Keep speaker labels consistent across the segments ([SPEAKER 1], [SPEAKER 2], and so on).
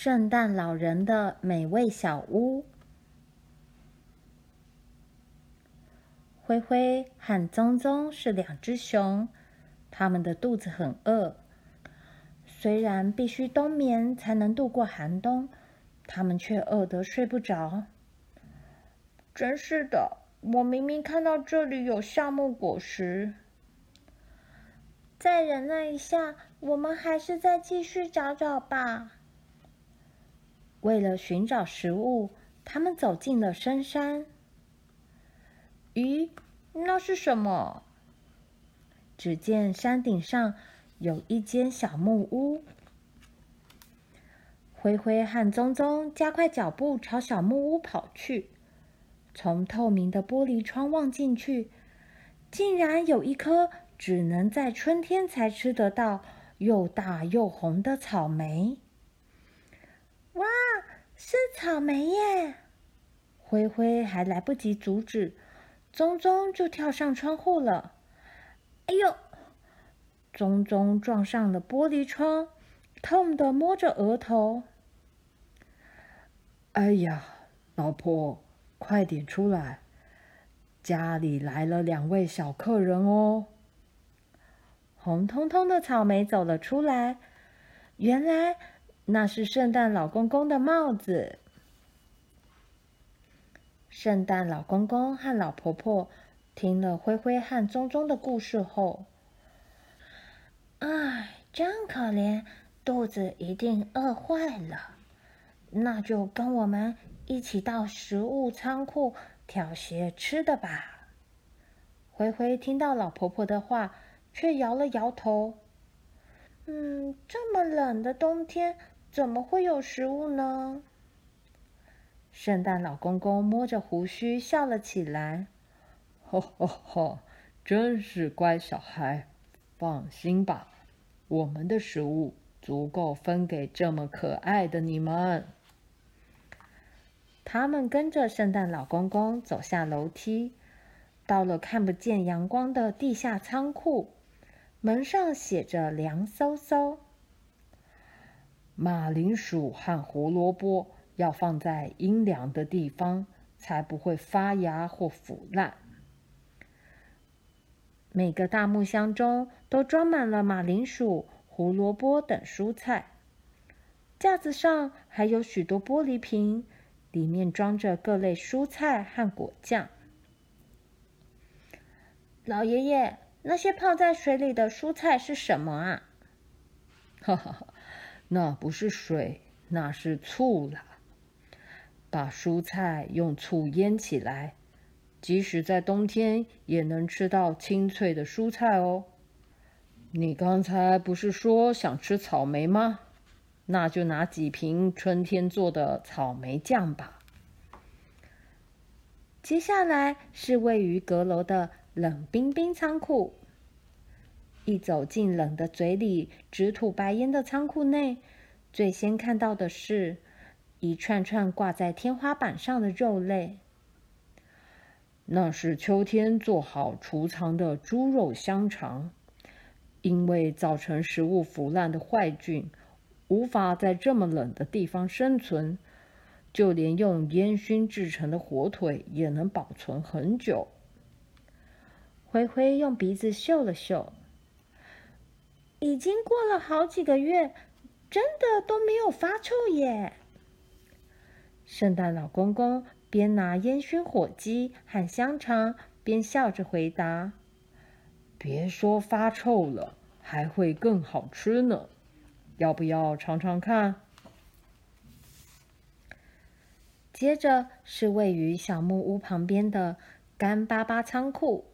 [SPEAKER 1] 圣诞老人的美味小屋。灰灰和棕棕是两只熊，他们的肚子很饿。虽然必须冬眠才能度过寒冬，他们却饿得睡不着。真是的，我明明看到这里有橡木果实。再忍耐一下，我们还是再继续找找吧。为了寻找食物，他们走进了深山。咦，那是什么？只见山顶上有一间小木屋。灰灰和棕棕加快脚步朝小木屋跑去。从透明的玻璃窗望进去，竟然有一颗只能在春天才吃得到、又大又红的草莓。草莓耶！灰灰还来不及阻止，棕棕就跳上窗户了。哎呦！棕棕撞上了玻璃窗，痛的摸着额头。
[SPEAKER 2] 哎呀，老婆，快点出来！家里来了两位小客人哦。
[SPEAKER 1] 红彤彤的草莓走了出来，原来那是圣诞老公公的帽子。圣诞老公公和老婆婆听了灰灰和棕棕的故事后，唉，真可怜，肚子一定饿坏了。那就跟我们一起到食物仓库挑些吃的吧。灰灰听到老婆婆的话，却摇了摇头。嗯，这么冷的冬天，怎么会有食物呢？圣诞老公公摸着胡须笑了起来：“
[SPEAKER 2] 哈哈哈，真是乖小孩，放心吧，我们的食物足够分给这么可爱的你们。”
[SPEAKER 1] 他们跟着圣诞老公公走下楼梯，到了看不见阳光的地下仓库，门上写着“凉飕飕”。
[SPEAKER 2] 马铃薯和胡萝卜要放在阴凉的地方，才不会发芽或腐烂。
[SPEAKER 1] 每个大木箱中都装满了马铃薯、胡萝卜等蔬菜，架子上还有许多玻璃瓶。里面装着各类蔬菜和果酱。老爷爷，那些泡在水里的蔬菜是什么啊？
[SPEAKER 2] 哈哈哈，那不是水，那是醋啦。把蔬菜用醋腌起来，即使在冬天也能吃到清脆的蔬菜哦。你刚才不是说想吃草莓吗？那就拿几瓶春天做的草莓酱吧。
[SPEAKER 1] 接下来是位于阁楼的冷冰冰仓库。一走进冷的嘴里直吐白烟的仓库内，最先看到的是一串串挂在天花板上的肉类。
[SPEAKER 2] 那是秋天做好储藏的猪肉香肠，因为造成食物腐烂的坏菌。无法在这么冷的地方生存，就连用烟熏制成的火腿也能保存很久。
[SPEAKER 1] 灰灰用鼻子嗅了嗅，已经过了好几个月，真的都没有发臭耶。圣诞老公公边拿烟熏火鸡和香肠，边笑着回答：“
[SPEAKER 2] 别说发臭了，还会更好吃呢。”要不要尝尝看？
[SPEAKER 1] 接着是位于小木屋旁边的干巴巴仓库，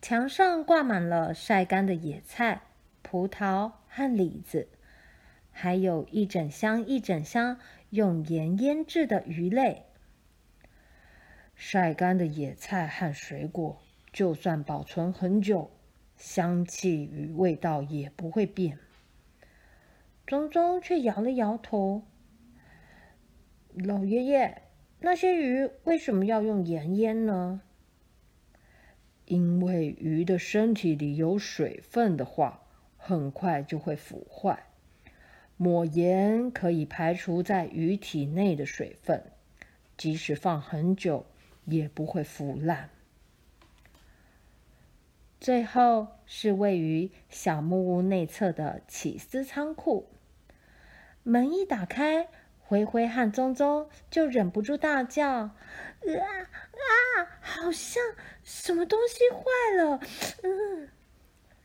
[SPEAKER 1] 墙上挂满了晒干的野菜、葡萄和李子，还有一整箱一整箱用盐腌制的鱼类。
[SPEAKER 2] 晒干的野菜和水果，就算保存很久，香气与味道也不会变。
[SPEAKER 1] 棕棕却摇了摇头：“老爷爷，那些鱼为什么要用盐腌呢？
[SPEAKER 2] 因为鱼的身体里有水分的话，很快就会腐坏。抹盐可以排除在鱼体内的水分，即使放很久也不会腐烂。
[SPEAKER 1] 最后是位于小木屋内侧的起司仓库，门一打开，灰灰和棕棕就忍不住大叫：“啊啊！好像什么东西坏了！”嗯，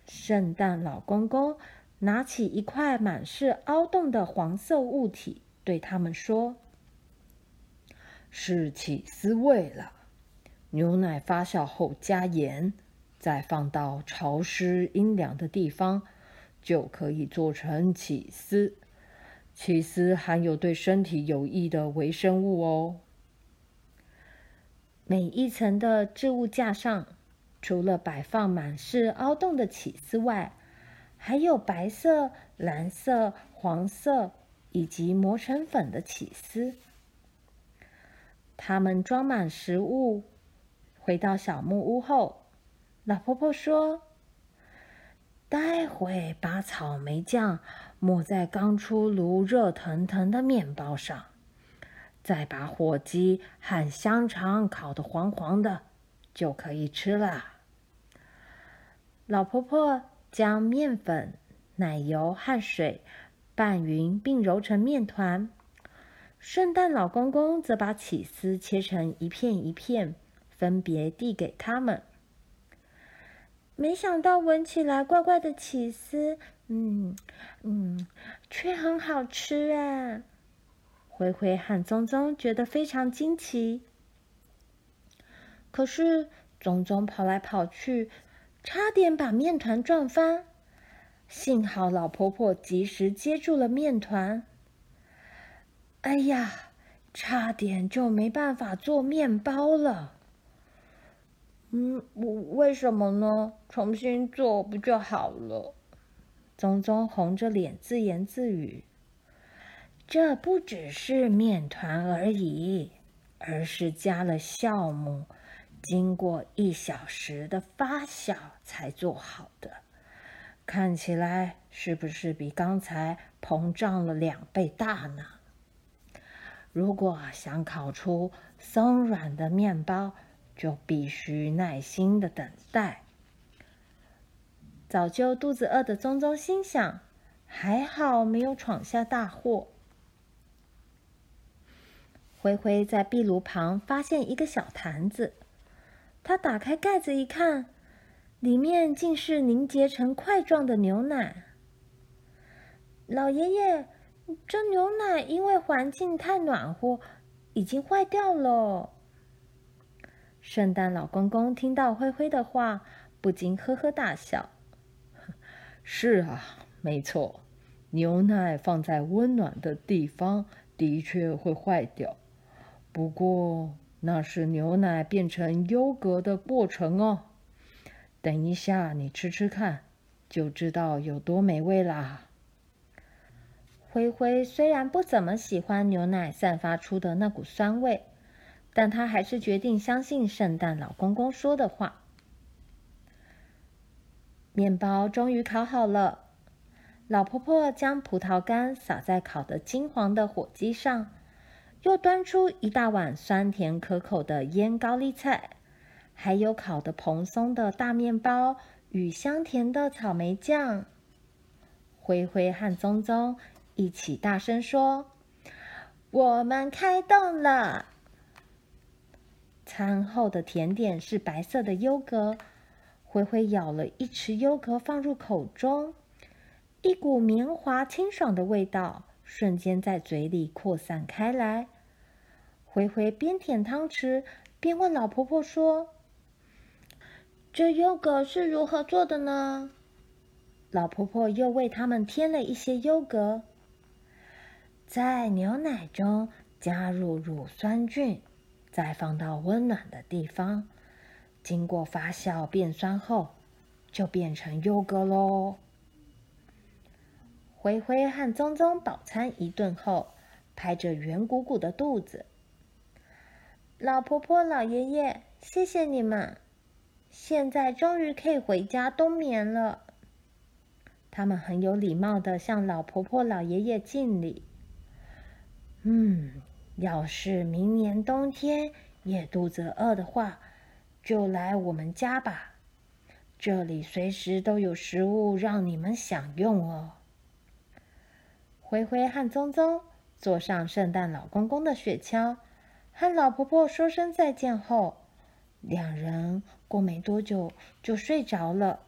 [SPEAKER 1] 圣诞老公公。拿起一块满是凹洞的黄色物体，对他们说：“
[SPEAKER 2] 是起司味了。牛奶发酵后加盐，再放到潮湿阴凉的地方，就可以做成起司。起司含有对身体有益的微生物哦。
[SPEAKER 1] 每一层的置物架上，除了摆放满是凹洞的起司外，还有白色、蓝色、黄色以及磨成粉的起司。他们装满食物，回到小木屋后，老婆婆说：“待会把草莓酱抹在刚出炉、热腾腾的面包上，再把火鸡和香肠烤得黄黄的，就可以吃了。”老婆婆。将面粉、奶油和水拌匀，并揉成面团。圣诞老公公则把起司切成一片一片，分别递给他们。没想到闻起来怪怪的起司，嗯嗯，却很好吃啊！灰灰和棕棕觉得非常惊奇。可是棕棕跑来跑去。差点把面团撞翻，幸好老婆婆及时接住了面团。哎呀，差点就没办法做面包了。嗯，我为什么呢？重新做不就好了？棕棕红着脸自言自语：“这不只是面团而已，而是加了酵母。”经过一小时的发酵才做好的，看起来是不是比刚才膨胀了两倍大呢？如果想烤出松软的面包，就必须耐心的等待。早就肚子饿的棕棕心想：还好没有闯下大祸。灰灰在壁炉旁发现一个小坛子。他打开盖子一看，里面竟是凝结成块状的牛奶。老爷爷，这牛奶因为环境太暖和，已经坏掉了。圣诞老公公听到灰灰的话，不禁呵呵大笑。
[SPEAKER 2] 是啊，没错，牛奶放在温暖的地方的确会坏掉。不过，那是牛奶变成优格的过程哦。等一下，你吃吃看，就知道有多美味啦。
[SPEAKER 1] 灰灰虽然不怎么喜欢牛奶散发出的那股酸味，但他还是决定相信圣诞老公公说的话。面包终于烤好了，老婆婆将葡萄干撒在烤得金黄的火鸡上。又端出一大碗酸甜可口的腌高丽菜，还有烤的蓬松的大面包与香甜的草莓酱。灰灰和棕棕一起大声说：“我们开动了！”餐后的甜点是白色的优格，灰灰咬了一匙优格放入口中，一股绵滑清爽的味道瞬间在嘴里扩散开来。灰灰边舔汤匙边问老婆婆说：“这优格是如何做的呢？”老婆婆又为他们添了一些优格，在牛奶中加入乳酸菌，再放到温暖的地方，经过发酵变酸后，就变成优格喽。灰灰和棕棕饱餐一顿后，拍着圆鼓鼓的肚子。老婆婆、老爷爷，谢谢你们！现在终于可以回家冬眠了。他们很有礼貌地向老婆婆、老爷爷敬礼。嗯，要是明年冬天也肚子饿的话，就来我们家吧，这里随时都有食物让你们享用哦。灰灰和棕棕坐上圣诞老公公的雪橇，和老婆婆说声再见后，两人过没多久就睡着了。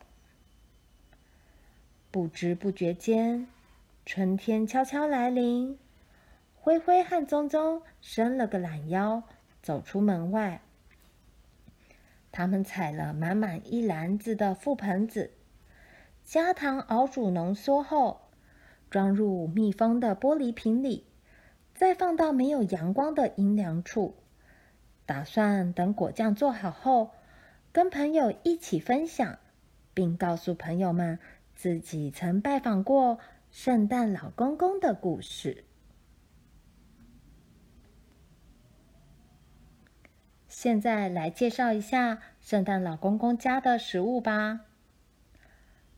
[SPEAKER 1] 不知不觉间，春天悄悄来临。灰灰和棕棕伸了个懒腰，走出门外。他们采了满满一篮子的覆盆子，加糖熬煮浓缩后，装入密封的玻璃瓶里，再放到没有阳光的阴凉处。打算等果酱做好后，跟朋友一起分享，并告诉朋友们。自己曾拜访过圣诞老公公的故事。现在来介绍一下圣诞老公公家的食物吧。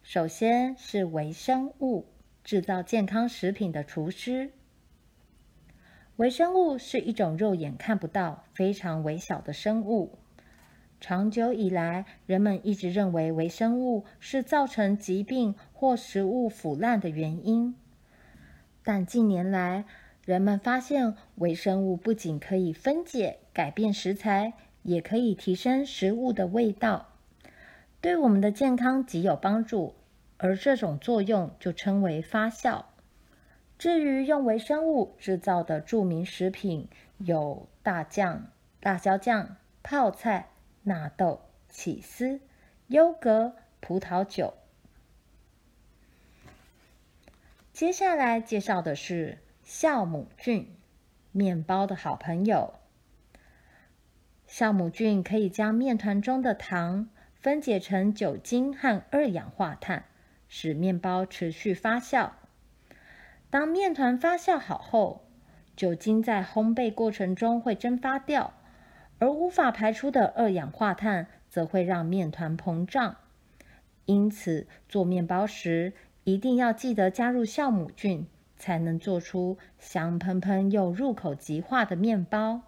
[SPEAKER 1] 首先是微生物，制造健康食品的厨师。微生物是一种肉眼看不到、非常微小的生物。长久以来，人们一直认为微生物是造成疾病或食物腐烂的原因。但近年来，人们发现微生物不仅可以分解、改变食材，也可以提升食物的味道，对我们的健康极有帮助。而这种作用就称为发酵。至于用微生物制造的著名食品，有大酱、辣椒酱、泡菜。纳豆、起司、优格、葡萄酒。接下来介绍的是酵母菌，面包的好朋友。酵母菌可以将面团中的糖分解成酒精和二氧化碳，使面包持续发酵。当面团发酵好后，酒精在烘焙过程中会蒸发掉。而无法排出的二氧化碳则会让面团膨胀，因此做面包时一定要记得加入酵母菌，才能做出香喷喷又入口即化的面包。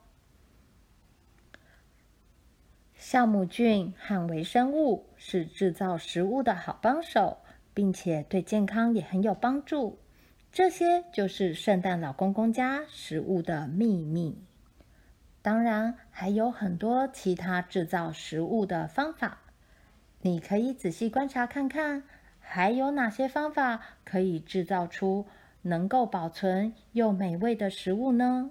[SPEAKER 1] 酵母菌和微生物是制造食物的好帮手，并且对健康也很有帮助。这些就是圣诞老公公家食物的秘密。当然，还有很多其他制造食物的方法，你可以仔细观察看看，还有哪些方法可以制造出能够保存又美味的食物呢？